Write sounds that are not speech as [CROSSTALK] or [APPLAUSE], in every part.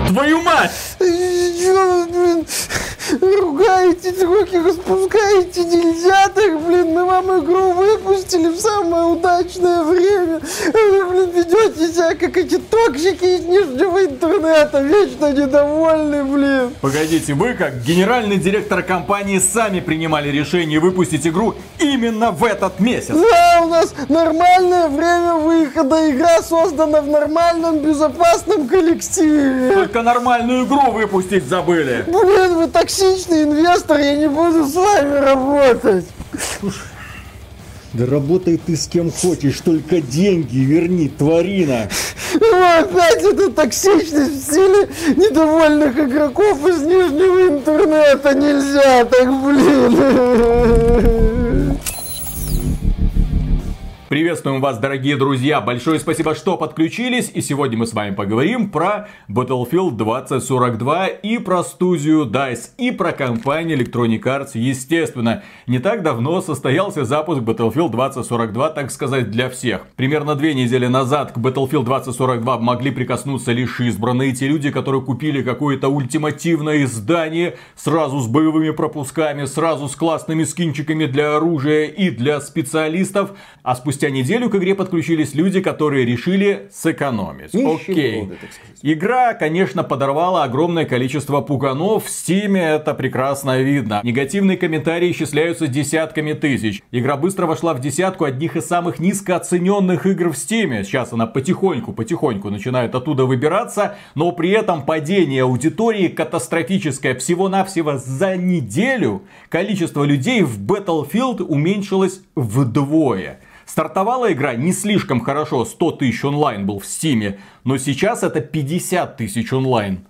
Твою мать! Ругаете, руки распускаете, нельзя так, блин, мы вам игру выпустили в самое удачное время. Вы, блин, ведете себя как эти токсики из нижнего интернета, вечно недовольны, блин. Погодите, вы как генеральный директор компании сами принимали решение выпустить игру именно в этот месяц. Да, у нас нормальное время выхода, игра создана в нормальном, безопасном коллективе. Только нормальную игру выпустить забыли. Блин, вы токсичный инвестор, я не буду с вами работать. Да работай ты с кем хочешь, только деньги верни, тварина. Ну, опять эта токсичность в стиле недовольных игроков из нижнего интернета. Нельзя так, блин. Приветствуем вас, дорогие друзья! Большое спасибо, что подключились. И сегодня мы с вами поговорим про Battlefield 2042 и про студию DICE, и про компанию Electronic Arts, естественно. Не так давно состоялся запуск Battlefield 2042, так сказать, для всех. Примерно две недели назад к Battlefield 2042 могли прикоснуться лишь избранные, те люди, которые купили какое-то ультимативное издание, сразу с боевыми пропусками, сразу с классными скинчиками для оружия и для специалистов. А спустя спустя неделю к игре подключились люди, которые решили сэкономить. Окей. Игра, конечно, подорвала огромное количество пуганов. В Стиме это прекрасно видно. Негативные комментарии исчисляются десятками тысяч. Игра быстро вошла в десятку одних из самых низкооцененных игр в Стиме. Сейчас она потихоньку-потихоньку начинает оттуда выбираться. Но при этом падение аудитории катастрофическое. Всего-навсего за неделю количество людей в Battlefield уменьшилось вдвое. Стартовала игра не слишком хорошо, 100 тысяч онлайн был в стиме, но сейчас это 50 тысяч онлайн.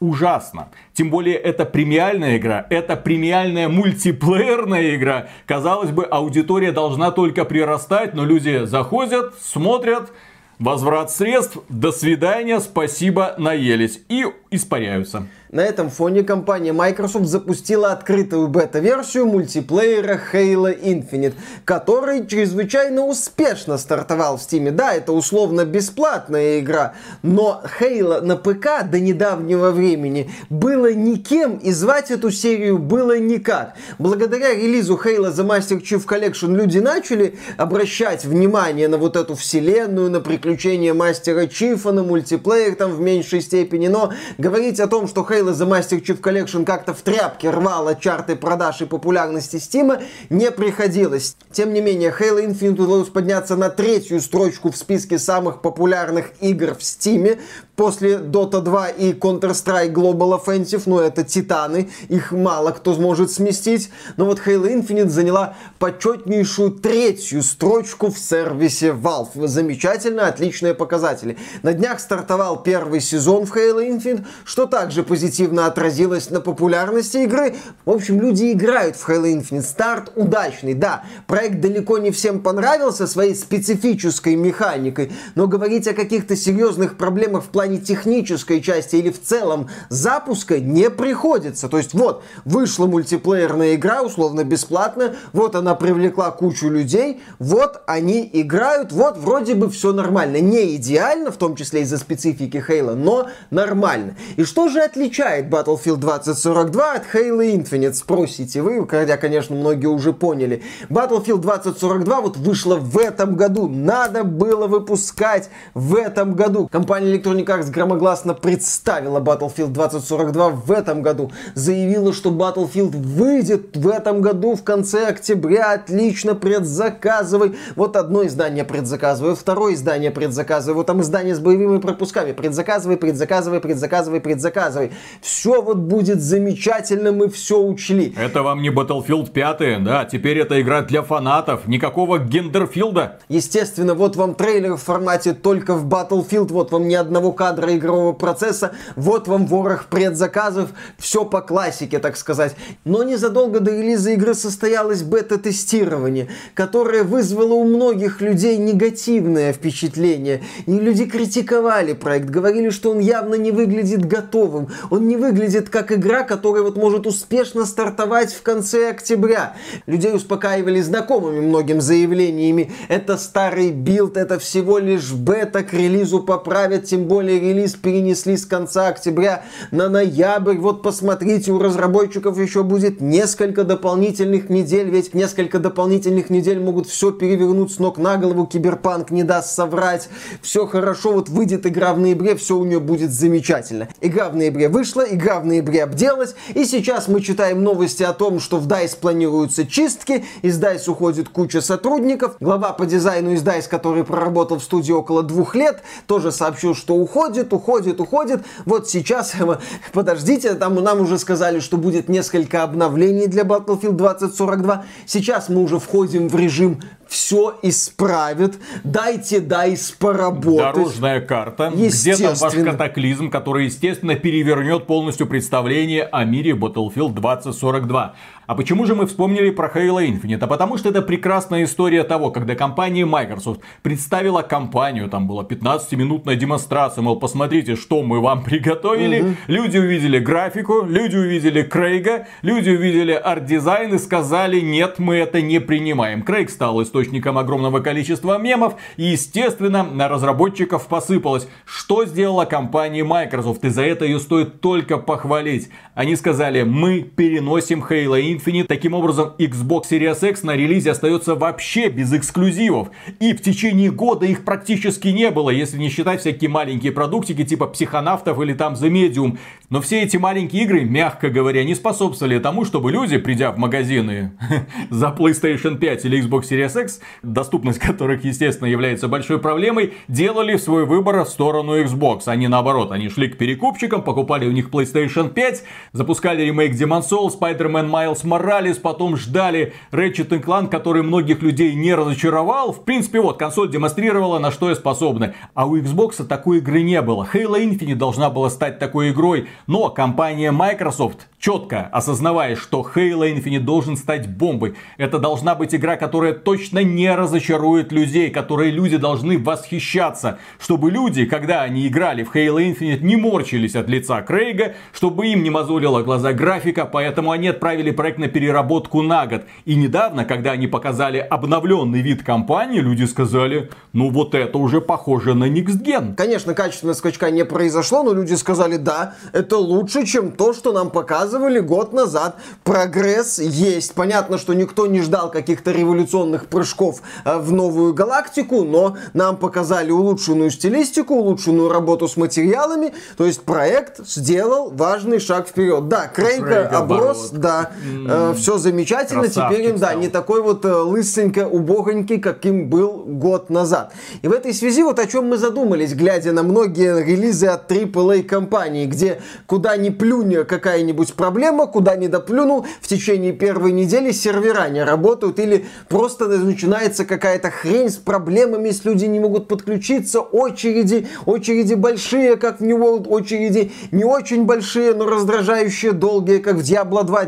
Ужасно. Тем более это премиальная игра, это премиальная мультиплеерная игра. Казалось бы, аудитория должна только прирастать, но люди заходят, смотрят, возврат средств, до свидания, спасибо, наелись и испаряются. На этом фоне компания Microsoft запустила открытую бета-версию мультиплеера Halo Infinite, который чрезвычайно успешно стартовал в Steam. Да, это условно бесплатная игра, но Halo на ПК до недавнего времени было никем и звать эту серию было никак. Благодаря релизу Halo The Master Chief Collection люди начали обращать внимание на вот эту вселенную, на приключения Мастера Чифа, на мультиплеер там в меньшей степени, но говорить о том, что Halo The Master Chief Collection как-то в тряпке рвала чарты продаж и популярности Стима, не приходилось. Тем не менее, Halo Infinite удалось подняться на третью строчку в списке самых популярных игр в Стиме после Dota 2 и Counter-Strike Global Offensive, ну это титаны, их мало кто сможет сместить, но вот Halo Infinite заняла почетнейшую третью строчку в сервисе Valve. Замечательно, отличные показатели. На днях стартовал первый сезон в Halo Infinite, что также позитивно отразилось на популярности игры. В общем, люди играют в Halo Infinite. Старт удачный, да. Проект далеко не всем понравился своей специфической механикой, но говорить о каких-то серьезных проблемах в плане плане технической части или в целом запуска не приходится. То есть вот, вышла мультиплеерная игра, условно бесплатно, вот она привлекла кучу людей, вот они играют, вот вроде бы все нормально. Не идеально, в том числе из-за специфики Хейла, но нормально. И что же отличает Battlefield 2042 от Halo Infinite, спросите вы, хотя, конечно, многие уже поняли. Battlefield 2042 вот вышла в этом году, надо было выпускать в этом году. Компания Electronic Arts громогласно представила Battlefield 2042 в этом году. Заявила, что Battlefield выйдет в этом году в конце октября. Отлично, предзаказывай. Вот одно издание предзаказывай, второе издание предзаказывай. Вот там издание с боевыми пропусками. Предзаказывай, предзаказывай, предзаказывай, предзаказывай. Все вот будет замечательно, мы все учли. Это вам не Battlefield 5, да? Теперь это игра для фанатов. Никакого гендерфилда. Естественно, вот вам трейлер в формате только в Battlefield. Вот вам ни одного кадра игрового процесса, вот вам ворох предзаказов, все по классике, так сказать. Но незадолго до релиза игры состоялось бета-тестирование, которое вызвало у многих людей негативное впечатление. И люди критиковали проект, говорили, что он явно не выглядит готовым, он не выглядит как игра, которая вот может успешно стартовать в конце октября. Людей успокаивали знакомыми многим заявлениями, это старый билд, это всего лишь бета, к релизу поправят, тем более передвинули релиз, перенесли с конца октября на ноябрь. Вот посмотрите, у разработчиков еще будет несколько дополнительных недель, ведь несколько дополнительных недель могут все перевернуть с ног на голову. Киберпанк не даст соврать. Все хорошо, вот выйдет игра в ноябре, все у нее будет замечательно. Игра в ноябре вышла, игра в ноябре обделась, и сейчас мы читаем новости о том, что в DICE планируются чистки, из DICE уходит куча сотрудников. Глава по дизайну из DICE, который проработал в студии около двух лет, тоже сообщил, что уходит, уходит, уходит. Вот сейчас, [LAUGHS] подождите, там нам уже сказали, что будет несколько обновлений для Battlefield 2042. Сейчас мы уже входим в режим все исправит. Дайте DICE поработать. Дорожная карта. Где там ваш катаклизм, который, естественно, перевернет полностью представление о мире Battlefield 2042. А почему же мы вспомнили про Halo Infinite? А потому что это прекрасная история того, когда компания Microsoft представила компанию, там была 15-минутная демонстрация, мол, посмотрите, что мы вам приготовили. Угу. Люди увидели графику, люди увидели Крейга, люди увидели арт-дизайн и сказали, нет, мы это не принимаем. Крейг стал источником огромного количества мемов, и, естественно, на разработчиков посыпалось. Что сделала компания Microsoft, и за это ее стоит только похвалить. Они сказали, мы переносим Halo Infinite Infinite. Таким образом, Xbox Series X на релизе остается вообще без эксклюзивов. И в течение года их практически не было, если не считать всякие маленькие продуктики типа психонавтов или там The Medium. Но все эти маленькие игры, мягко говоря, не способствовали тому, чтобы люди, придя в магазины [LAUGHS] за PlayStation 5 или Xbox Series X, доступность которых, естественно, является большой проблемой, делали свой выбор в сторону Xbox, не наоборот. Они шли к перекупщикам, покупали у них PlayStation 5, запускали ремейк Demon's Souls, Spider-Man Miles Моралес, потом ждали Ratchet Clank, который многих людей не разочаровал. В принципе, вот, консоль демонстрировала, на что я способна. А у Xbox такой игры не было. Halo Infinite должна была стать такой игрой, но компания Microsoft четко осознавая, что Halo Infinite должен стать бомбой. Это должна быть игра, которая точно не разочарует людей, которые люди должны восхищаться. Чтобы люди, когда они играли в Halo Infinite, не морчились от лица Крейга, чтобы им не мозолила глаза графика, поэтому они отправили проект на переработку на год. И недавно, когда они показали обновленный вид компании, люди сказали, ну вот это уже похоже на Next Gen. Конечно, качественного скачка не произошло, но люди сказали, да, это лучше, чем то, что нам показывали год назад. Прогресс есть. Понятно, что никто не ждал каких-то революционных прыжков э, в новую галактику, но нам показали улучшенную стилистику, улучшенную работу с материалами. То есть проект сделал важный шаг вперед. Да, Крейга оброс, оборот. да, э, все замечательно. Теперь он, да, не такой вот э, лысенько, убогонький, каким был год назад. И в этой связи вот о чем мы задумались, глядя на многие релизы от AAA компаний, где куда ни плюнь какая-нибудь проблема, куда не доплюнул, в течение первой недели сервера не работают или просто начинается какая-то хрень с проблемами, если люди не могут подключиться, очереди, очереди большие, как в New World, очереди не очень большие, но раздражающие, долгие, как в Diablo 2,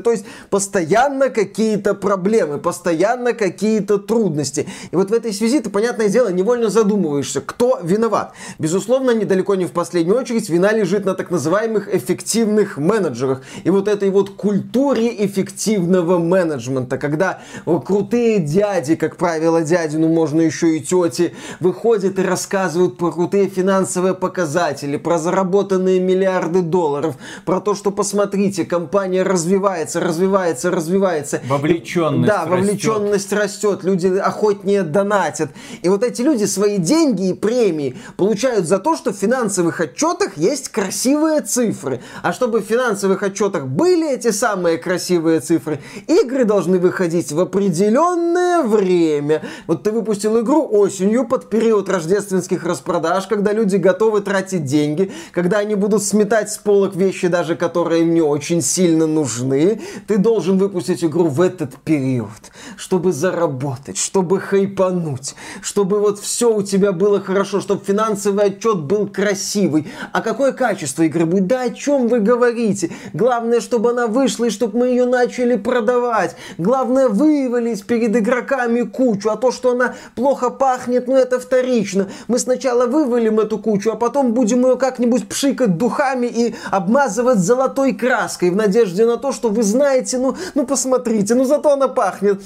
дисконнекты. То есть постоянно какие-то проблемы, постоянно какие-то трудности. И вот в этой связи ты, понятное дело, невольно задумываешься, кто виноват. Безусловно, недалеко не в последнюю очередь вина лежит на так называемых эффективных менеджерах и вот этой вот культуре эффективного менеджмента, когда крутые дяди, как правило, дяди, ну можно еще и тети, выходят и рассказывают про крутые финансовые показатели, про заработанные миллиарды долларов, про то, что посмотрите, компания развивается, развивается, развивается. Вовлеченность Да, вовлеченность растет, люди охотнее донатят. И вот эти люди свои деньги и премии получают за то, что в финансовых отчетах есть красивые цифры. А чтобы в финансовых финансовых отчетах были эти самые красивые цифры, игры должны выходить в определенное время. Вот ты выпустил игру осенью под период рождественских распродаж, когда люди готовы тратить деньги, когда они будут сметать с полок вещи, даже которые им не очень сильно нужны. Ты должен выпустить игру в этот период, чтобы заработать, чтобы хайпануть, чтобы вот все у тебя было хорошо, чтобы финансовый отчет был красивый. А какое качество игры будет? Да о чем вы говорите? Главное, чтобы она вышла и чтобы мы ее начали продавать. Главное, вывалить перед игроками кучу. А то, что она плохо пахнет, ну это вторично. Мы сначала вывалим эту кучу, а потом будем ее как-нибудь пшикать духами и обмазывать золотой краской в надежде на то, что в вы знаете, ну, ну посмотрите, ну зато она пахнет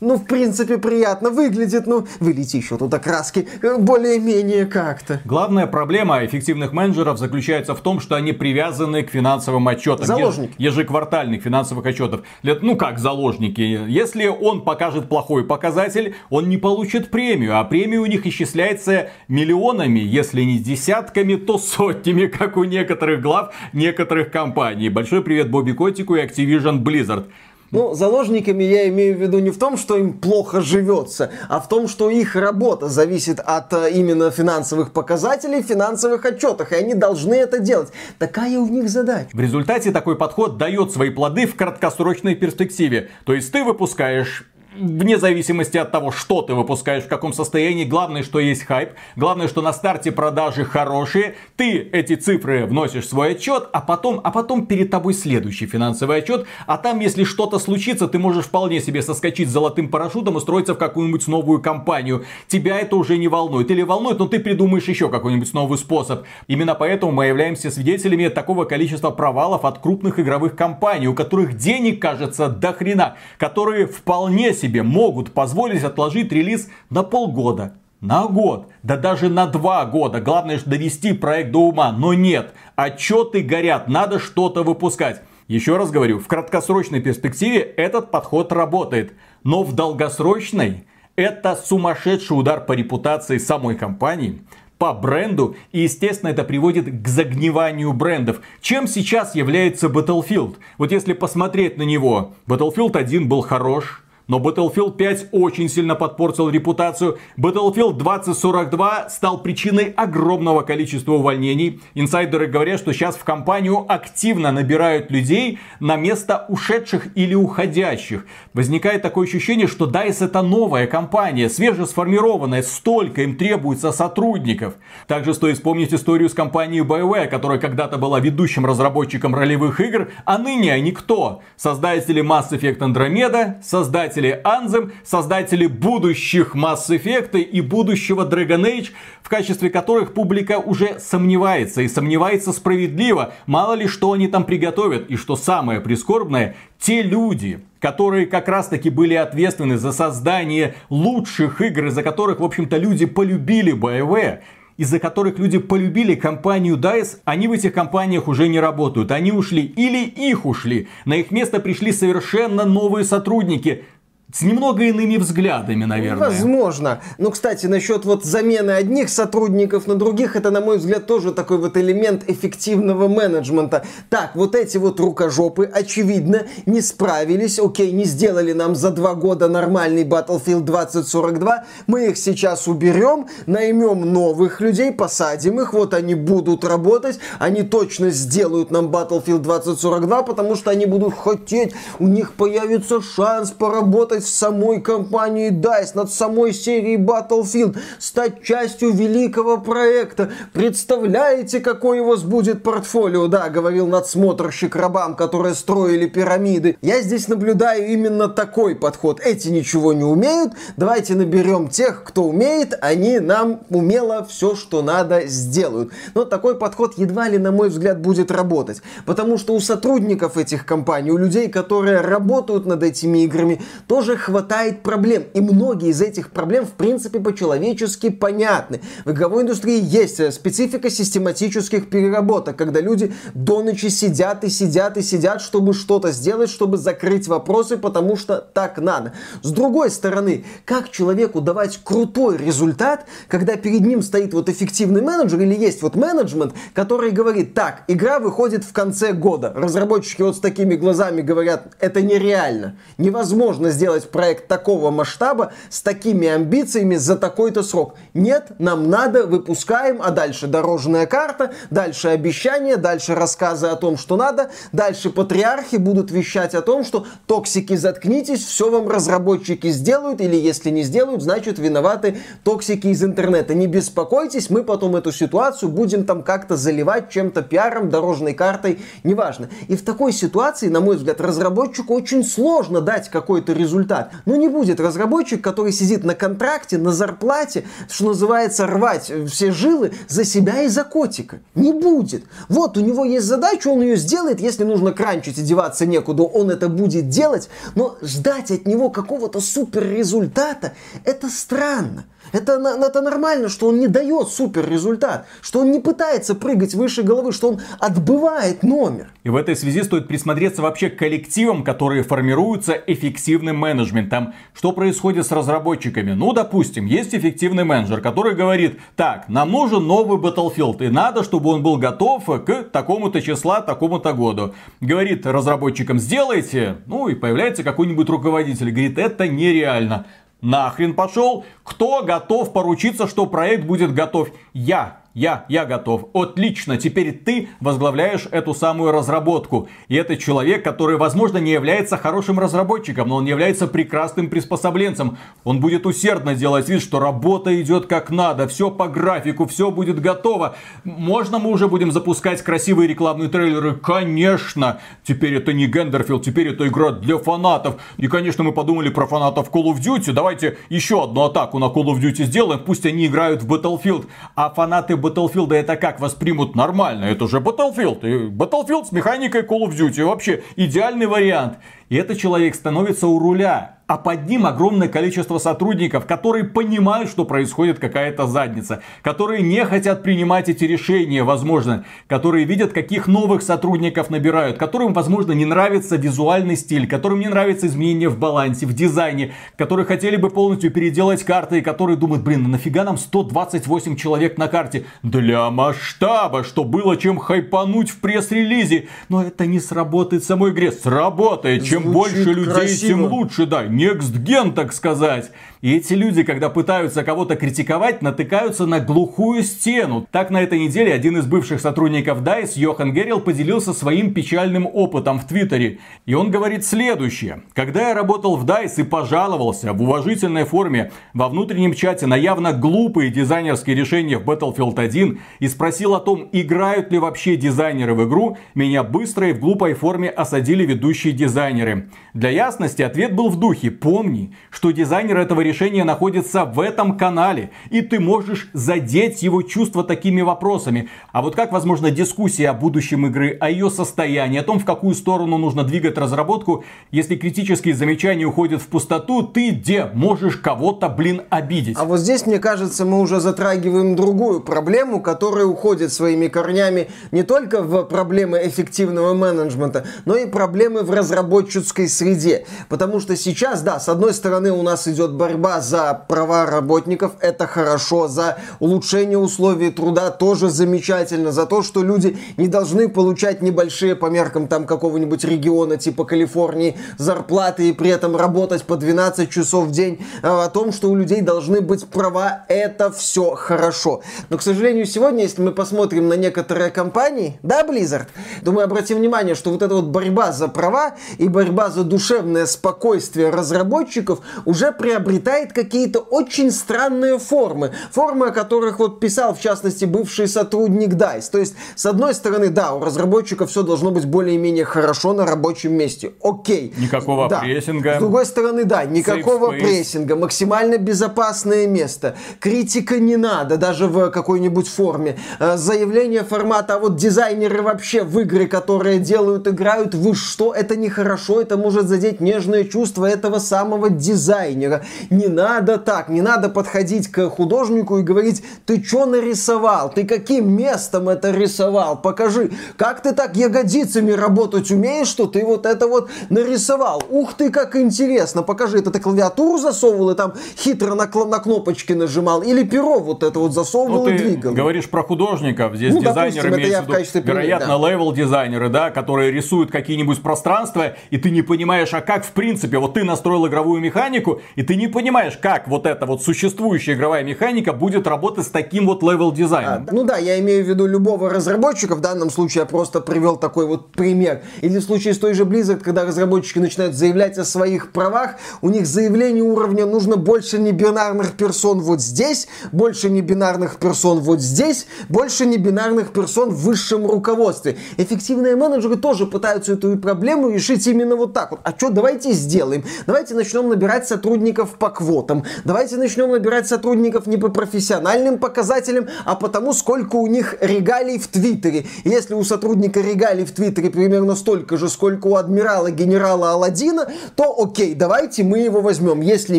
ну, в принципе, приятно выглядит, ну, вылейте еще туда краски, э, более-менее как-то. Главная проблема эффективных менеджеров заключается в том, что они привязаны к финансовым отчетам. Заложники. Ежеквартальных финансовых отчетов. Ну, как заложники? Если он покажет плохой показатель, он не получит премию, а премия у них исчисляется миллионами, если не десятками, то сотнями, [LAUGHS] как у некоторых глав некоторых компаний. Большой привет Бобби Котику и Activision Blizzard. Ну, заложниками я имею в виду не в том, что им плохо живется, а в том, что их работа зависит от э, именно финансовых показателей, финансовых отчетах, и они должны это делать. Такая у них задача. В результате такой подход дает свои плоды в краткосрочной перспективе. То есть ты выпускаешь вне зависимости от того, что ты выпускаешь, в каком состоянии, главное, что есть хайп, главное, что на старте продажи хорошие, ты эти цифры вносишь в свой отчет, а потом, а потом перед тобой следующий финансовый отчет, а там, если что-то случится, ты можешь вполне себе соскочить с золотым парашютом и строиться в какую-нибудь новую компанию. Тебя это уже не волнует. Или волнует, но ты придумаешь еще какой-нибудь новый способ. Именно поэтому мы являемся свидетелями такого количества провалов от крупных игровых компаний, у которых денег, кажется, до хрена, которые вполне себе себе могут позволить отложить релиз на полгода, на год, да даже на два года. Главное же довести проект до ума. Но нет, отчеты горят, надо что-то выпускать. Еще раз говорю, в краткосрочной перспективе этот подход работает. Но в долгосрочной это сумасшедший удар по репутации самой компании, по бренду, и, естественно, это приводит к загниванию брендов. Чем сейчас является Battlefield? Вот если посмотреть на него, Battlefield 1 был хорош, но Battlefield 5 очень сильно подпортил репутацию. Battlefield 2042 стал причиной огромного количества увольнений. Инсайдеры говорят, что сейчас в компанию активно набирают людей на место ушедших или уходящих. Возникает такое ощущение, что DICE это новая компания, свежесформированная, столько им требуется сотрудников. Также стоит вспомнить историю с компанией BioWare, которая когда-то была ведущим разработчиком ролевых игр, а ныне они кто? Создатели Mass Effect Andromeda, создатели создатели Anthem, создатели будущих Mass Effect и будущего Dragon Age, в качестве которых публика уже сомневается и сомневается справедливо, мало ли что они там приготовят. И что самое прискорбное, те люди, которые как раз таки были ответственны за создание лучших игр, из-за которых, в общем-то, люди полюбили BioWare, из-за которых люди полюбили компанию DICE, они в этих компаниях уже не работают. Они ушли или их ушли. На их место пришли совершенно новые сотрудники, с немного иными взглядами, наверное. Возможно. Ну, кстати, насчет вот замены одних сотрудников на других, это, на мой взгляд, тоже такой вот элемент эффективного менеджмента. Так, вот эти вот рукожопы, очевидно, не справились, окей, не сделали нам за два года нормальный Battlefield 2042, мы их сейчас уберем, наймем новых людей, посадим их, вот они будут работать, они точно сделают нам Battlefield 2042, потому что они будут хотеть, у них появится шанс поработать в самой компании DICE, над самой серией Battlefield, стать частью великого проекта. Представляете, какой у вас будет портфолио? Да, говорил надсмотрщик рабам, которые строили пирамиды. Я здесь наблюдаю именно такой подход. Эти ничего не умеют, давайте наберем тех, кто умеет, они нам умело все, что надо, сделают. Но такой подход едва ли, на мой взгляд, будет работать. Потому что у сотрудников этих компаний, у людей, которые работают над этими играми, тоже уже хватает проблем. И многие из этих проблем, в принципе, по-человечески понятны. В игровой индустрии есть э, специфика систематических переработок, когда люди до ночи сидят и сидят и сидят, чтобы что-то сделать, чтобы закрыть вопросы, потому что так надо. С другой стороны, как человеку давать крутой результат, когда перед ним стоит вот эффективный менеджер или есть вот менеджмент, который говорит, так, игра выходит в конце года. Разработчики вот с такими глазами говорят, это нереально. Невозможно сделать сделать проект такого масштаба с такими амбициями за такой-то срок. Нет, нам надо, выпускаем, а дальше дорожная карта, дальше обещания, дальше рассказы о том, что надо, дальше патриархи будут вещать о том, что токсики заткнитесь, все вам разработчики сделают, или если не сделают, значит виноваты токсики из интернета. Не беспокойтесь, мы потом эту ситуацию будем там как-то заливать чем-то пиаром, дорожной картой, неважно. И в такой ситуации, на мой взгляд, разработчику очень сложно дать какой-то результат результат. Но не будет разработчик, который сидит на контракте, на зарплате, что называется, рвать все жилы за себя и за котика. Не будет. Вот, у него есть задача, он ее сделает, если нужно кранчить и деваться некуда, он это будет делать, но ждать от него какого-то супер результата, это странно. Это, это нормально, что он не дает супер результат, что он не пытается прыгать выше головы, что он отбывает номер. И в этой связи стоит присмотреться вообще к коллективам, которые формируются эффективным менеджментом. Что происходит с разработчиками? Ну, допустим, есть эффективный менеджер, который говорит, так, нам нужен новый Battlefield, и надо, чтобы он был готов к такому-то числа, такому-то году. Говорит разработчикам, сделайте, ну и появляется какой-нибудь руководитель, говорит, это нереально нахрен пошел. Кто готов поручиться, что проект будет готов? Я я, я готов. Отлично, теперь ты возглавляешь эту самую разработку. И это человек, который, возможно, не является хорошим разработчиком, но он является прекрасным приспособленцем. Он будет усердно делать вид, что работа идет как надо, все по графику, все будет готово. Можно мы уже будем запускать красивые рекламные трейлеры? Конечно! Теперь это не Гендерфилд, теперь это игра для фанатов. И, конечно, мы подумали про фанатов Call of Duty. Давайте еще одну атаку на Call of Duty сделаем, пусть они играют в Battlefield. А фанаты Battlefield это как воспримут нормально? Это же Battlefield. И Battlefield с механикой Call of Duty. Вообще идеальный вариант. И этот человек становится у руля а под ним огромное количество сотрудников, которые понимают, что происходит какая-то задница, которые не хотят принимать эти решения, возможно, которые видят, каких новых сотрудников набирают, которым, возможно, не нравится визуальный стиль, которым не нравится изменения в балансе, в дизайне, которые хотели бы полностью переделать карты и которые думают, блин, ну нафига нам 128 человек на карте? Для масштаба, что было чем хайпануть в пресс-релизе. Но это не сработает в самой игре. Сработает. Чем больше людей, красиво. тем лучше, да next gen, так сказать. И эти люди, когда пытаются кого-то критиковать, натыкаются на глухую стену. Так на этой неделе один из бывших сотрудников DICE, Йохан Геррил, поделился своим печальным опытом в Твиттере. И он говорит следующее. Когда я работал в DICE и пожаловался в уважительной форме во внутреннем чате на явно глупые дизайнерские решения в Battlefield 1 и спросил о том, играют ли вообще дизайнеры в игру, меня быстро и в глупой форме осадили ведущие дизайнеры. Для ясности ответ был в духе «Помни, что дизайнер этого решения находится в этом канале, и ты можешь задеть его чувства такими вопросами. А вот как возможно дискуссия о будущем игры, о ее состоянии, о том, в какую сторону нужно двигать разработку, если критические замечания уходят в пустоту, ты где можешь кого-то, блин, обидеть? А вот здесь, мне кажется, мы уже затрагиваем другую проблему, которая уходит своими корнями не только в проблемы эффективного менеджмента, но и проблемы в разработческой среде. Потому что сейчас, да, с одной стороны у нас идет борьба за права работников, это хорошо, за улучшение условий труда тоже замечательно, за то, что люди не должны получать небольшие по меркам там какого-нибудь региона типа Калифорнии зарплаты и при этом работать по 12 часов в день, а о том, что у людей должны быть права, это все хорошо. Но, к сожалению, сегодня, если мы посмотрим на некоторые компании, да, Blizzard, то мы обратим внимание, что вот эта вот борьба за права и борьба за душевное спокойствие разработчиков уже приобретает какие-то очень странные формы. Формы, о которых вот писал, в частности, бывший сотрудник DICE. То есть, с одной стороны, да, у разработчиков все должно быть более-менее хорошо на рабочем месте. Окей. Никакого да. прессинга. С другой стороны, да, никакого прессинга. Максимально безопасное место. Критика не надо, даже в какой-нибудь форме. Э, заявление формата, а вот дизайнеры вообще в игры, которые делают, играют, вы что, это нехорошо, это может задеть нежные чувства этого самого дизайнера. Не надо так, не надо подходить к художнику и говорить, ты что нарисовал, ты каким местом это рисовал, покажи, как ты так ягодицами работать умеешь, что ты вот это вот нарисовал. Ух ты, как интересно, покажи, это ты клавиатуру засовывал и там хитро на, на кнопочки нажимал, или перо вот это вот засовывал ну, и двигал. говоришь про художников, здесь ну, дизайнер допустим, имеется в виду, пример, вероятно, да. level дизайнеры, да, которые рисуют какие-нибудь пространства, и ты не понимаешь, а как в принципе, вот ты настроил игровую механику, и ты не понимаешь, как вот эта вот существующая игровая механика будет работать с таким вот левел дизайном. А, ну да, я имею в виду любого разработчика, в данном случае я просто привел такой вот пример. Или в случае с той же Blizzard, когда разработчики начинают заявлять о своих правах, у них заявление уровня нужно больше небинарных персон вот здесь, больше небинарных персон вот здесь, больше небинарных персон в высшем руководстве. Эффективные менеджеры тоже пытаются эту проблему решить именно вот так вот. А что, давайте сделаем. давайте начнем набирать сотрудников по квотам, давайте начнем набирать сотрудников не по профессиональным показателям, а потому, сколько у них регалий в Твиттере. Если у сотрудника регалий в Твиттере примерно столько же, сколько у адмирала генерала Алладина, то окей, давайте мы его возьмем. Если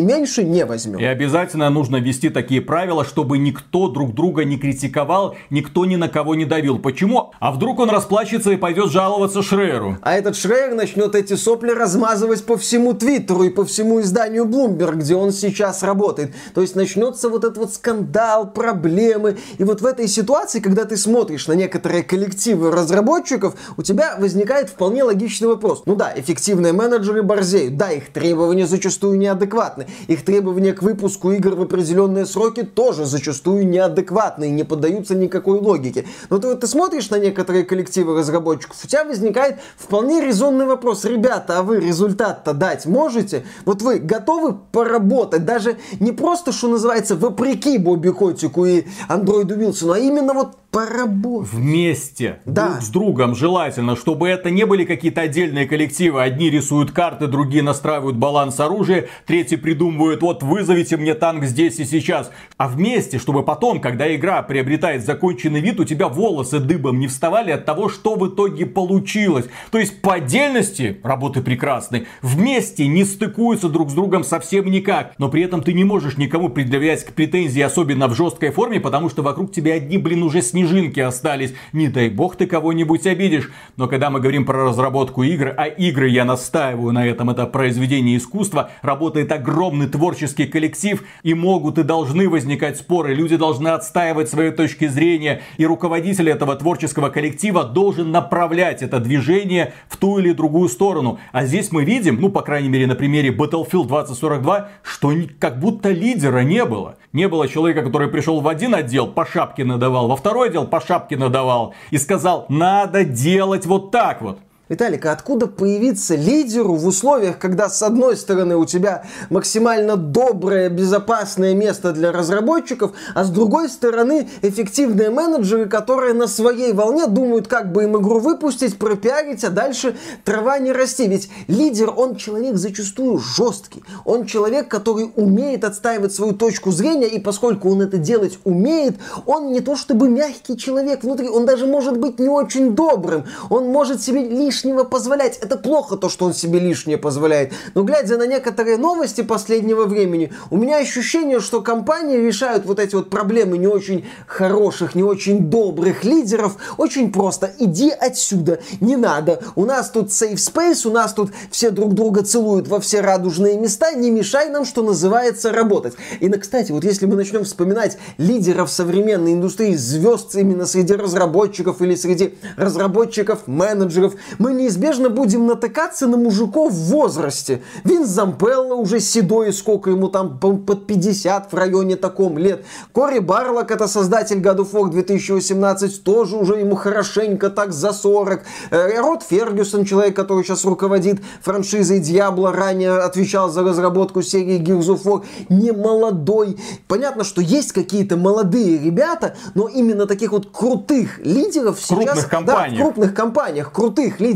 меньше, не возьмем. И обязательно нужно ввести такие правила, чтобы никто друг друга не критиковал, никто ни на кого не давил. Почему? А вдруг он расплачется и пойдет жаловаться Шрейеру? А этот Шрейер начнет эти сопли размазывать по всему Твиттеру и по всему изданию Bloomberg, где он сейчас работает. То есть начнется вот этот вот скандал, проблемы. И вот в этой ситуации, когда ты смотришь на некоторые коллективы разработчиков, у тебя возникает вполне логичный вопрос. Ну да, эффективные менеджеры борзеют. Да, их требования зачастую неадекватны. Их требования к выпуску игр в определенные сроки тоже зачастую неадекватны и не поддаются никакой логике. Но ты, вот ты смотришь на некоторые коллективы разработчиков, у тебя возникает вполне резонный вопрос. Ребята, а вы результат-то дать можете? Вот вы готовы поработать? Даже не просто, что называется, вопреки Бобби Котику и андроиду Вилсону, а именно вот поработать. Вместе, Да. друг с другом, желательно, чтобы это не были какие-то отдельные коллективы. Одни рисуют карты, другие настраивают баланс оружия, третьи придумывают, вот вызовите мне танк здесь и сейчас. А вместе, чтобы потом, когда игра приобретает законченный вид, у тебя волосы дыбом не вставали от того, что в итоге получилось. То есть по отдельности работы прекрасны, вместе не стыкуются друг с другом совсем никак. Но при этом ты не можешь никому предъявлять претензии, особенно в жесткой форме, потому что вокруг тебя одни, блин, уже снежинки остались. Не дай бог ты кого-нибудь обидишь. Но когда мы говорим про разработку игр, а игры, я настаиваю на этом, это произведение искусства, работает огромный творческий коллектив, и могут и должны возникать споры. Люди должны отстаивать свои точки зрения, и руководитель этого творческого коллектива должен направлять это движение в ту или другую сторону. А здесь мы видим, ну, по крайней мере, на примере Battlefield 2042, что как будто лидера не было. Не было человека, который пришел в один отдел, по шапке надавал, во второй отдел по шапке надавал и сказал, надо делать вот так вот. Виталик, а откуда появиться лидеру в условиях, когда с одной стороны у тебя максимально доброе, безопасное место для разработчиков, а с другой стороны эффективные менеджеры, которые на своей волне думают, как бы им игру выпустить, пропиарить, а дальше трава не расти. Ведь лидер, он человек зачастую жесткий. Он человек, который умеет отстаивать свою точку зрения, и поскольку он это делать умеет, он не то чтобы мягкий человек внутри, он даже может быть не очень добрым. Он может себе лишнего позволять. Это плохо то, что он себе лишнее позволяет. Но глядя на некоторые новости последнего времени, у меня ощущение, что компании решают вот эти вот проблемы не очень хороших, не очень добрых лидеров очень просто. Иди отсюда, не надо. У нас тут safe space, у нас тут все друг друга целуют во все радужные места, не мешай нам, что называется, работать. И, ну, кстати, вот если мы начнем вспоминать лидеров современной индустрии, звезд именно среди разработчиков или среди разработчиков, менеджеров, мы неизбежно будем натыкаться на мужиков в возрасте. Винс Зампелло уже седой, сколько ему там, по- под 50 в районе таком лет. Кори Барлок, это создатель God of War 2018, тоже уже ему хорошенько так за 40. Э, Род Фергюсон, человек, который сейчас руководит франшизой Diablo, ранее отвечал за разработку серии Gears of War, не молодой. Понятно, что есть какие-то молодые ребята, но именно таких вот крутых лидеров крупных сейчас... компаниях. Да, в крупных компаниях, крутых лидеров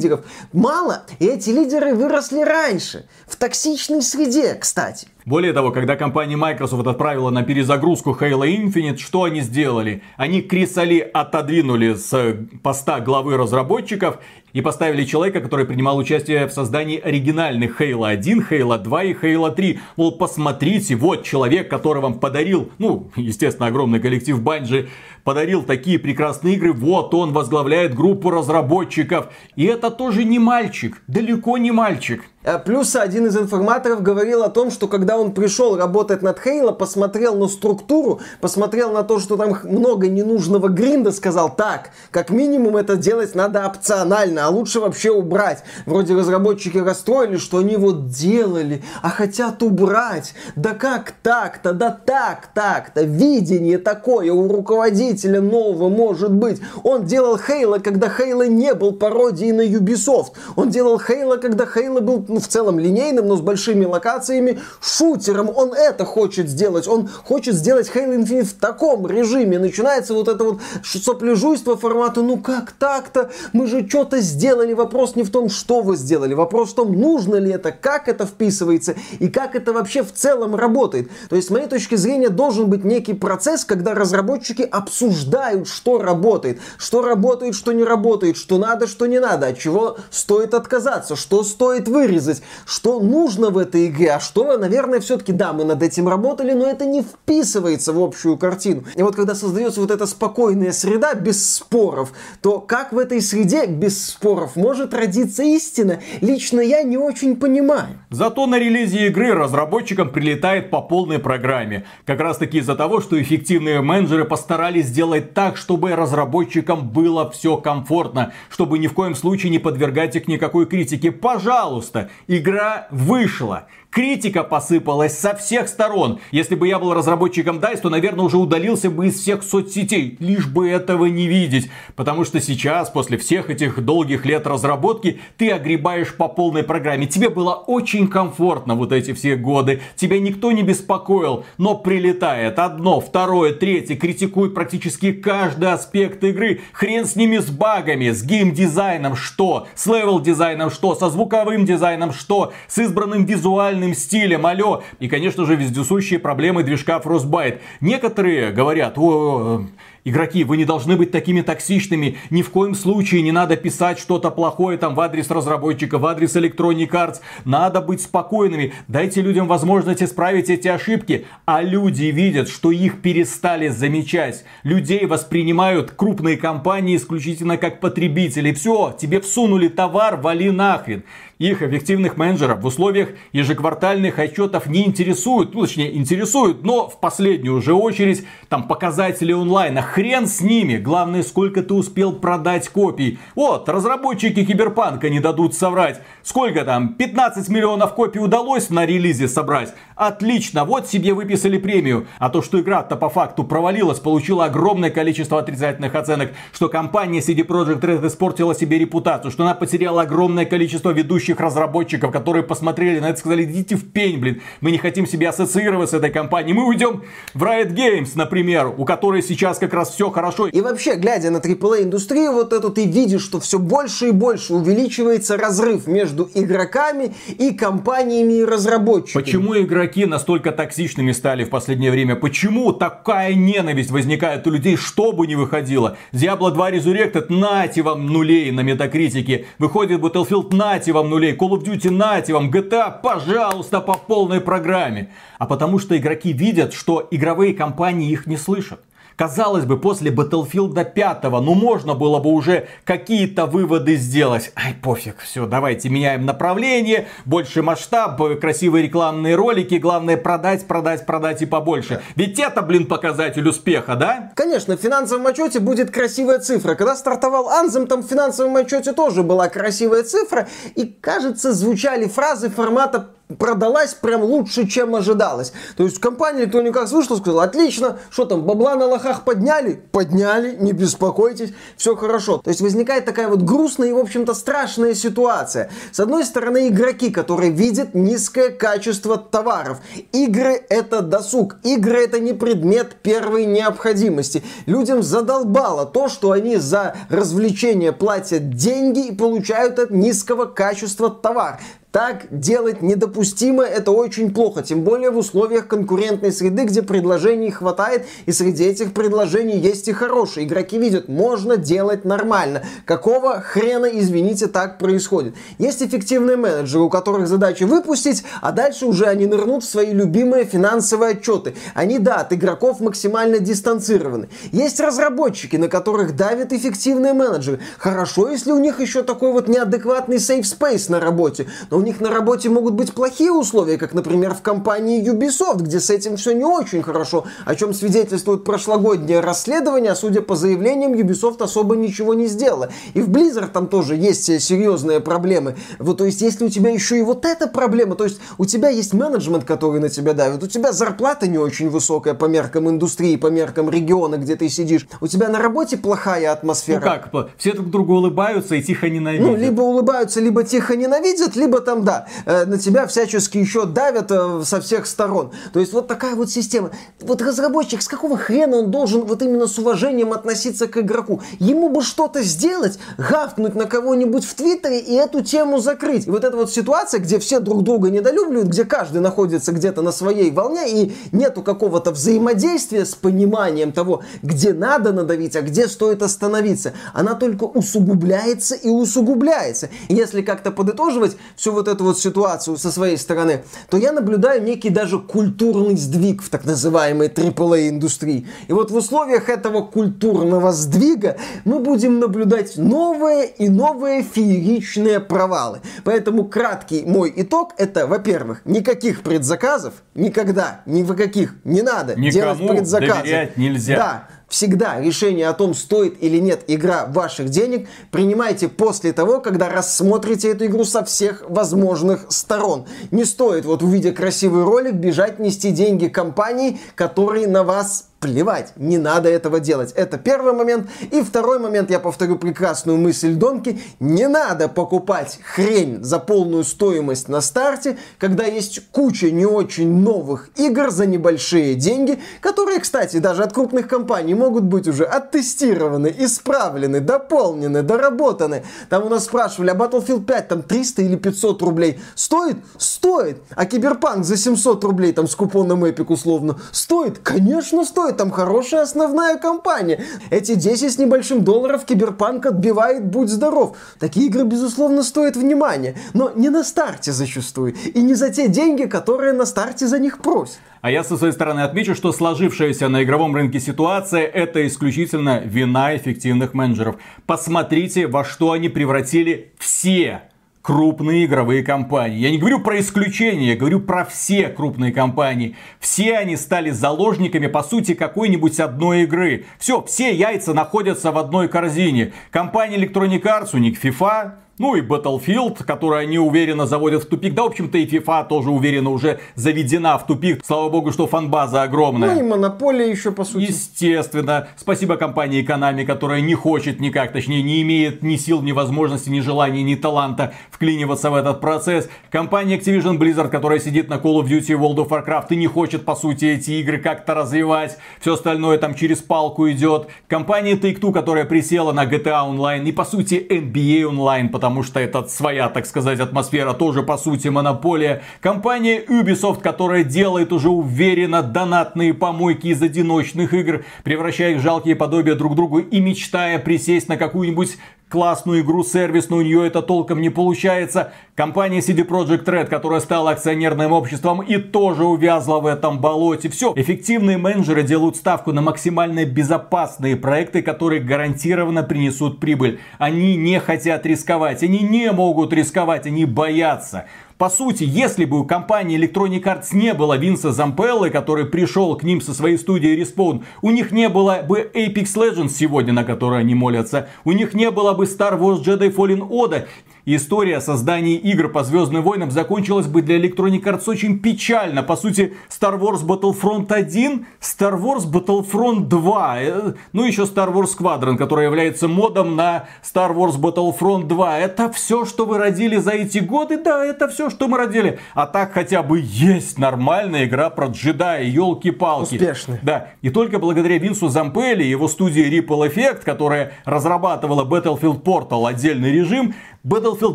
мало. И эти лидеры выросли раньше. В токсичной среде, кстати. Более того, когда компания Microsoft отправила на перезагрузку Halo Infinite, что они сделали? Они Криса Ли отодвинули с поста главы разработчиков и поставили человека, который принимал участие в создании оригинальных Halo 1, Halo 2 и Halo 3. Мол, посмотрите, вот человек, который вам подарил, ну, естественно, огромный коллектив Банжи, подарил такие прекрасные игры, вот он возглавляет группу разработчиков. И это тоже не мальчик, далеко не мальчик. А Плюс один из информаторов говорил о том, что когда он пришел работать над Хейла, посмотрел на структуру, посмотрел на то, что там много ненужного гринда, сказал, так, как минимум это делать надо опционально, а лучше вообще убрать. Вроде разработчики расстроили, что они вот делали, а хотят убрать. Да как так-то, да так так-то, видение такое у руководителя нового может быть. Он делал Хейла, когда Хейла не был пародией на Ubisoft. Он делал Хейла, когда Хейла был ну, в целом линейным, но с большими локациями, шутером. Он это хочет сделать. Он хочет сделать Halo Infinite в таком режиме. Начинается вот это вот сопляжуйство формата, ну как так-то? Мы же что-то сделали. Вопрос не в том, что вы сделали. Вопрос в том, нужно ли это, как это вписывается и как это вообще в целом работает. То есть, с моей точки зрения, должен быть некий процесс, когда разработчики обсуждают, что работает, что работает, что не работает, что надо, что не надо, от чего стоит отказаться, что стоит вырезать, что нужно в этой игре, а что, наверное, все-таки, да, мы над этим работали, но это не вписывается в общую картину. И вот когда создается вот эта спокойная среда без споров, то как в этой среде без споров может родиться истина, лично я не очень понимаю. Зато на релизе игры разработчикам прилетает по полной программе. Как раз таки из-за того, что эффективные менеджеры постарались сделать так, чтобы разработчикам было все комфортно, чтобы ни в коем случае не подвергать их никакой критике. Пожалуйста, игра вышла. Критика посыпалась со всех сторон. Если бы я был разработчиком DICE, то, наверное, уже удалился бы из всех соцсетей, лишь бы этого не видеть. Потому что сейчас, после всех этих долгих лет разработки, ты огребаешь по полной программе. Тебе было очень комфортно вот эти все годы. Тебя никто не беспокоил. Но прилетает одно, второе, третье, критикует практически каждый аспект игры. Хрен с ними с багами, с геймдизайном что, с level дизайном что, со звуковым дизайном что, с избранным визуальным оригинальным стилем, алло. И, конечно же, вездесущие проблемы движка Frostbite. Некоторые говорят, о, Игроки, вы не должны быть такими токсичными. Ни в коем случае не надо писать что-то плохое там в адрес разработчика, в адрес Electronic Arts. Надо быть спокойными. Дайте людям возможность исправить эти ошибки. А люди видят, что их перестали замечать. Людей воспринимают крупные компании исключительно как потребителей. Все, тебе всунули товар, вали нахрен. Их эффективных менеджеров в условиях ежеквартальных отчетов не интересуют, ну точнее интересуют, но в последнюю уже очередь там показатели онлайна. Хрен с ними, главное сколько ты успел продать копий. Вот, разработчики Киберпанка не дадут соврать. Сколько там, 15 миллионов копий удалось на релизе собрать? Отлично, вот себе выписали премию. А то, что игра-то по факту провалилась, получила огромное количество отрицательных оценок, что компания CD Projekt Red испортила себе репутацию, что она потеряла огромное количество ведущих разработчиков, которые посмотрели на это и сказали, идите в пень, блин, мы не хотим себя ассоциировать с этой компанией, мы уйдем в Riot Games, например, у которой сейчас как раз все хорошо. И вообще, глядя на AAA индустрию вот эту, ты видишь, что все больше и больше увеличивается разрыв между игроками и компаниями и разработчиками. Почему игроки настолько токсичными стали в последнее время? Почему такая ненависть возникает у людей, что бы ни выходило? Diablo 2 Resurrected, нате вам нулей на метакритике. Выходит Battlefield, нате вам нулей нулей, Call of Duty нате вам, GTA, пожалуйста, по полной программе. А потому что игроки видят, что игровые компании их не слышат. Казалось бы, после Battlefield 5, ну можно было бы уже какие-то выводы сделать. Ай, пофиг, все, давайте меняем направление, больше масштаб, красивые рекламные ролики, главное продать, продать, продать и побольше. Ведь это, блин, показатель успеха, да? Конечно, в финансовом отчете будет красивая цифра. Когда стартовал Anthem, там в финансовом отчете тоже была красивая цифра, и, кажется, звучали фразы формата продалась прям лучше, чем ожидалось. То есть компания Electronic Arts вышла, сказала, отлично, что там, бабла на лохах подняли? Подняли, не беспокойтесь, все хорошо. То есть возникает такая вот грустная и, в общем-то, страшная ситуация. С одной стороны, игроки, которые видят низкое качество товаров. Игры это досуг, игры это не предмет первой необходимости. Людям задолбало то, что они за развлечение платят деньги и получают от низкого качества товар. Так делать недопустимо, это очень плохо, тем более в условиях конкурентной среды, где предложений хватает, и среди этих предложений есть и хорошие. Игроки видят, можно делать нормально. Какого хрена, извините, так происходит? Есть эффективные менеджеры, у которых задача выпустить, а дальше уже они нырнут в свои любимые финансовые отчеты. Они, да, от игроков максимально дистанцированы. Есть разработчики, на которых давят эффективные менеджеры. Хорошо, если у них еще такой вот неадекватный safe space на работе, но у них на работе могут быть плохие условия, как, например, в компании Ubisoft, где с этим все не очень хорошо, о чем свидетельствует прошлогоднее расследование, а судя по заявлениям, Ubisoft особо ничего не сделала. И в Blizzard там тоже есть серьезные проблемы. Вот, то есть, если у тебя еще и вот эта проблема, то есть, у тебя есть менеджмент, который на тебя давит, у тебя зарплата не очень высокая по меркам индустрии, по меркам региона, где ты сидишь, у тебя на работе плохая атмосфера. Ну как, все друг другу улыбаются и тихо ненавидят. Ну, либо улыбаются, либо тихо ненавидят, либо этом, да, э, на тебя всячески еще давят э, со всех сторон. То есть вот такая вот система. Вот разработчик, с какого хрена он должен вот именно с уважением относиться к игроку? Ему бы что-то сделать, гавкнуть на кого-нибудь в Твиттере и эту тему закрыть. И вот эта вот ситуация, где все друг друга недолюбливают, где каждый находится где-то на своей волне и нету какого-то взаимодействия с пониманием того, где надо надавить, а где стоит остановиться, она только усугубляется и усугубляется. И если как-то подытоживать всю вот эту вот ситуацию со своей стороны, то я наблюдаю некий даже культурный сдвиг в так называемой AAA индустрии. И вот в условиях этого культурного сдвига мы будем наблюдать новые и новые фееричные провалы. Поэтому краткий мой итог это, во-первых, никаких предзаказов никогда, ни в каких не надо Никому делать предзаказы. доверять нельзя. Да, Всегда решение о том, стоит или нет игра ваших денег, принимайте после того, когда рассмотрите эту игру со всех возможных сторон. Не стоит, вот увидя красивый ролик, бежать нести деньги компании, которые на вас плевать, не надо этого делать. Это первый момент. И второй момент, я повторю прекрасную мысль Донки, не надо покупать хрень за полную стоимость на старте, когда есть куча не очень новых игр за небольшие деньги, которые, кстати, даже от крупных компаний могут быть уже оттестированы, исправлены, дополнены, доработаны. Там у нас спрашивали, а Battlefield 5 там 300 или 500 рублей стоит? Стоит. А Киберпанк за 700 рублей там с купоном Epic условно стоит? Конечно стоит. Там хорошая основная кампания. Эти 10 с небольшим долларов Киберпанк отбивает «Будь здоров». Такие игры, безусловно, стоят внимания. Но не на старте зачастую. И не за те деньги, которые на старте за них просят. А я со своей стороны отмечу, что сложившаяся на игровом рынке ситуация это исключительно вина эффективных менеджеров. Посмотрите, во что они превратили все крупные игровые компании. Я не говорю про исключения, я говорю про все крупные компании. Все они стали заложниками, по сути, какой-нибудь одной игры. Все, все яйца находятся в одной корзине. Компания Electronic Arts, у них FIFA, ну и Battlefield, который они уверенно заводят в тупик. Да, в общем-то, и FIFA тоже уверенно уже заведена в тупик. Слава богу, что фанбаза огромная. Ну и монополия еще, по сути. Естественно. Спасибо компании Konami, которая не хочет никак, точнее, не имеет ни сил, ни возможности, ни желания, ни таланта вклиниваться в этот процесс. Компания Activision Blizzard, которая сидит на Call of Duty World of Warcraft и не хочет, по сути, эти игры как-то развивать. Все остальное там через палку идет. Компания Take-Two, которая присела на GTA Online и, по сути, NBA Online, потому потому что это своя, так сказать, атмосфера, тоже по сути монополия. Компания Ubisoft, которая делает уже уверенно донатные помойки из одиночных игр, превращая их в жалкие подобия друг другу и мечтая присесть на какую-нибудь классную игру сервис, но у нее это толком не получается. Компания CD Projekt Red, которая стала акционерным обществом и тоже увязла в этом болоте. Все, эффективные менеджеры делают ставку на максимально безопасные проекты, которые гарантированно принесут прибыль. Они не хотят рисковать, они не могут рисковать, они боятся. По сути, если бы у компании Electronic Arts не было Винса Зампеллы, который пришел к ним со своей студией Respawn, у них не было бы Apex Legends сегодня, на который они молятся, у них не было бы Star Wars Jedi Fallen Order, История создания игр по Звездным войнам закончилась бы для Electronic Arts очень печально. По сути, Star Wars Battlefront 1, Star Wars Battlefront 2, э, ну еще Star Wars Squadron, который является модом на Star Wars Battlefront 2. Это все, что вы родили за эти годы? Да, это все, что мы родили. А так хотя бы есть нормальная игра про джедая, елки-палки. Успешная. Да, и только благодаря Винсу Зампелли и его студии Ripple Effect, которая разрабатывала Battlefield Portal отдельный режим, Battlefield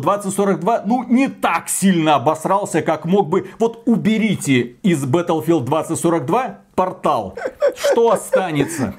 2042, ну, не так сильно обосрался, как мог бы. Вот уберите из Battlefield 2042 портал. Что останется?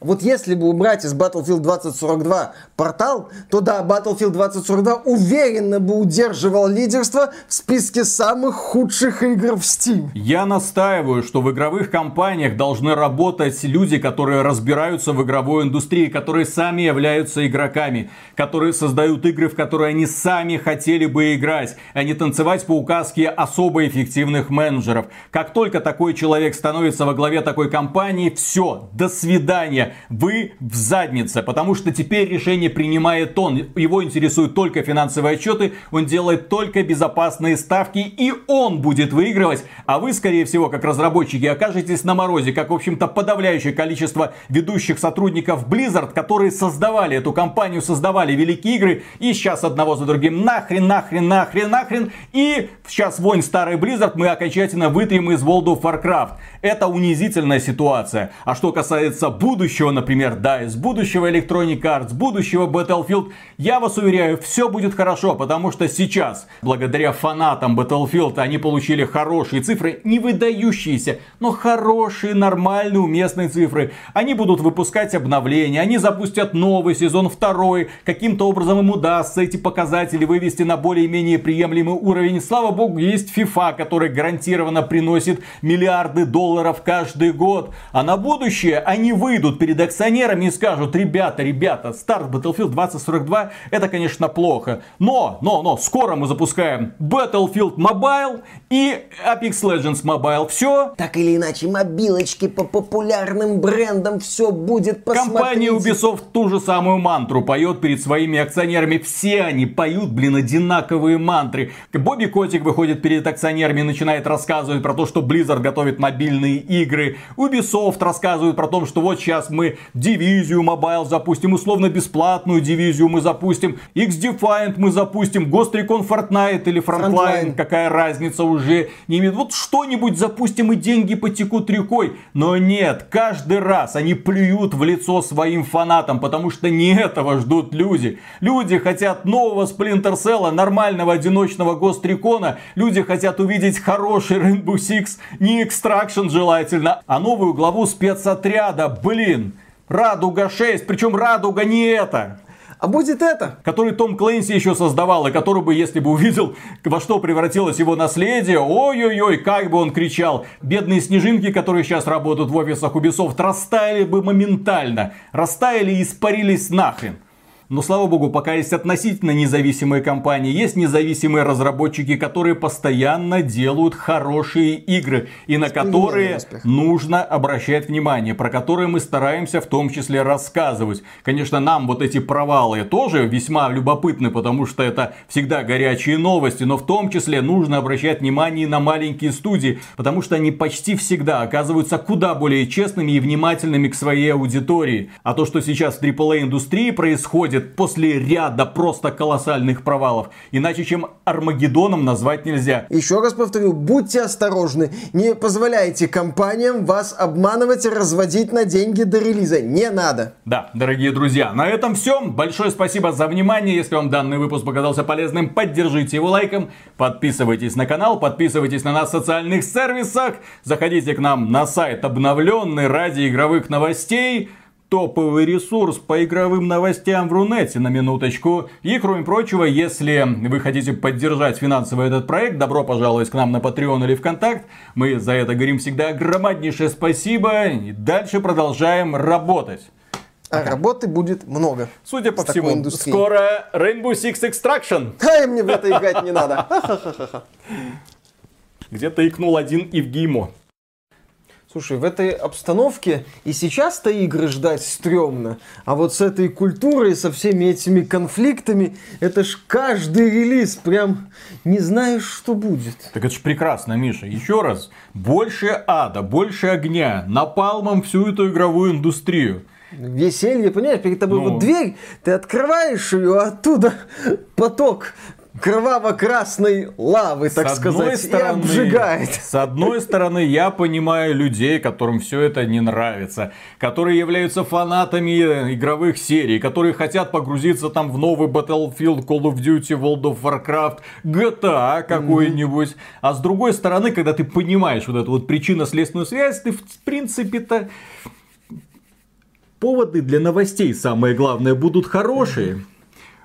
Вот если бы убрать из Battlefield 2042 портал, то да, Battlefield 2042 уверенно бы удерживал лидерство в списке самых худших игр в Steam. Я настаиваю, что в игровых компаниях должны работать люди, которые разбираются в игровой индустрии, которые сами являются игроками, которые создают игры, в которые они сами хотели бы играть, а не танцевать по указке особо эффективных менеджеров. Как только такой человек становится во главе такой компании, все, до свидания, вы в заднице, потому что теперь решение принимает он, его интересуют только финансовые отчеты, он делает только безопасные ставки, и он будет выигрывать, а вы, скорее всего, как разработчики, окажетесь на морозе, как, в общем-то, подавляющее количество ведущих сотрудников Blizzard, которые создавали эту компанию, создавали великие игры, и сейчас одного за другим нахрен, нахрен, нахрен, нахрен, и сейчас вонь старый Blizzard мы окончательно вытрем из World of Warcraft. Это унизительная ситуация. А что касается будущего, например, из будущего Electronic Arts, будущего Battlefield, я вас уверяю, все будет хорошо, потому что сейчас, благодаря фанатам Battlefield, они получили хорошие цифры, не выдающиеся, но хорошие, нормальные, уместные цифры. Они будут выпускать обновления, они запустят новый сезон, второй, каким-то образом им удастся эти показатели вывести на более-менее приемлемый уровень. Слава богу, есть FIFA, который гарантированно приносит миллиарды долларов каждый год. А на будущее они выйдут перед акционерами и скажут, ребята, ребята, старт Battlefield 2042 это, конечно, плохо. Но, но, но, скоро мы запускаем Battlefield Mobile и Apex Legends Mobile. Все. Так или иначе, мобилочки по популярным брендам, все будет, посмотрите. Компания Ubisoft ту же самую мантру поет перед своими акционерами. Все они поют, блин, одинаковые мантры. Бобби Котик выходит перед акционерами и начинает рассказывать про то, что Blizzard готовит мобильные игры. Ubisoft рассказывает про то, что вот сейчас мы дивизию Mobile запустим, условно бесплатную дивизию мы запустим, X-Defiant мы запустим, Ghost Recon Fortnite или Frontline, Frontline. какая разница уже не имеет. Вот что-нибудь запустим и деньги потекут рекой. Но нет, каждый раз они плюют в лицо своим фанатам, потому что не этого ждут люди. Люди хотят нового Splinter Cell, нормального одиночного Ghost Recon. Люди хотят увидеть хороший Rainbow Six, не Extraction желательно, а новую главу спецотряда. Блин, Радуга 6, причем Радуга не это А будет это? который Том Клэнси еще создавал, и который бы, если бы увидел, во что превратилось его наследие, ой-ой-ой, как бы он кричал. Бедные снежинки, которые сейчас работают в офисах Ubisoft, растаяли бы моментально. Растаяли и испарились нахрен. Но слава богу, пока есть относительно независимые компании, есть независимые разработчики, которые постоянно делают хорошие игры и на которые нужно обращать внимание, про которые мы стараемся в том числе рассказывать. Конечно, нам вот эти провалы тоже весьма любопытны, потому что это всегда горячие новости, но в том числе нужно обращать внимание на маленькие студии, потому что они почти всегда оказываются куда более честными и внимательными к своей аудитории. А то, что сейчас в AAA индустрии происходит после ряда просто колоссальных провалов, иначе чем Армагеддоном назвать нельзя. Еще раз повторю, будьте осторожны. Не позволяйте компаниям вас обманывать и разводить на деньги до релиза. Не надо. Да, дорогие друзья, на этом все. Большое спасибо за внимание. Если вам данный выпуск показался полезным, поддержите его лайком. Подписывайтесь на канал, подписывайтесь на нас в социальных сервисах. Заходите к нам на сайт обновленный ради игровых новостей. Топовый ресурс по игровым новостям в Рунете на минуточку. И кроме прочего, если вы хотите поддержать финансово этот проект, добро пожаловать к нам на Patreon или ВКонтакт. Мы за это говорим всегда громаднейшее спасибо. И дальше продолжаем работать. А работы будет много. Судя по всему, индустрией. скоро Rainbow Six Extraction. Ай, мне в это играть не надо. [LAUGHS] Где-то икнул один Ивгимо. Слушай, в этой обстановке и сейчас-то игры ждать стрёмно, а вот с этой культурой, со всеми этими конфликтами, это ж каждый релиз прям не знаешь, что будет. Так это ж прекрасно, Миша. Еще раз. Больше ада, больше огня. Напалмом всю эту игровую индустрию. Веселье, понимаешь, перед тобой Ну. вот дверь, ты открываешь ее, а оттуда поток кроваво-красной лавы, так С одной сказать, и обжигает. С одной стороны, я понимаю людей, которым все это не нравится, которые являются фанатами игровых серий, которые хотят погрузиться там в новый Battlefield, Call of Duty, World of Warcraft, GTA какой-нибудь. А с другой стороны, когда ты понимаешь вот эту вот причинно-следственную связь, ты в принципе-то поводы для новостей, самое главное, будут хорошие.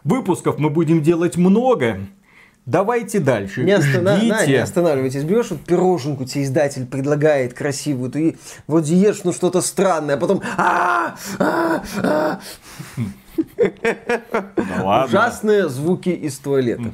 Выпусков мы будем делать много. Давайте дальше. Не, остана- Ждите. на, не останавливайтесь. Берешь вот пироженку, тебе издатель предлагает красивую, ты вроде ешь, ну что-то странное, а потом а, а, а. Ладно. ужасные звуки из туалета.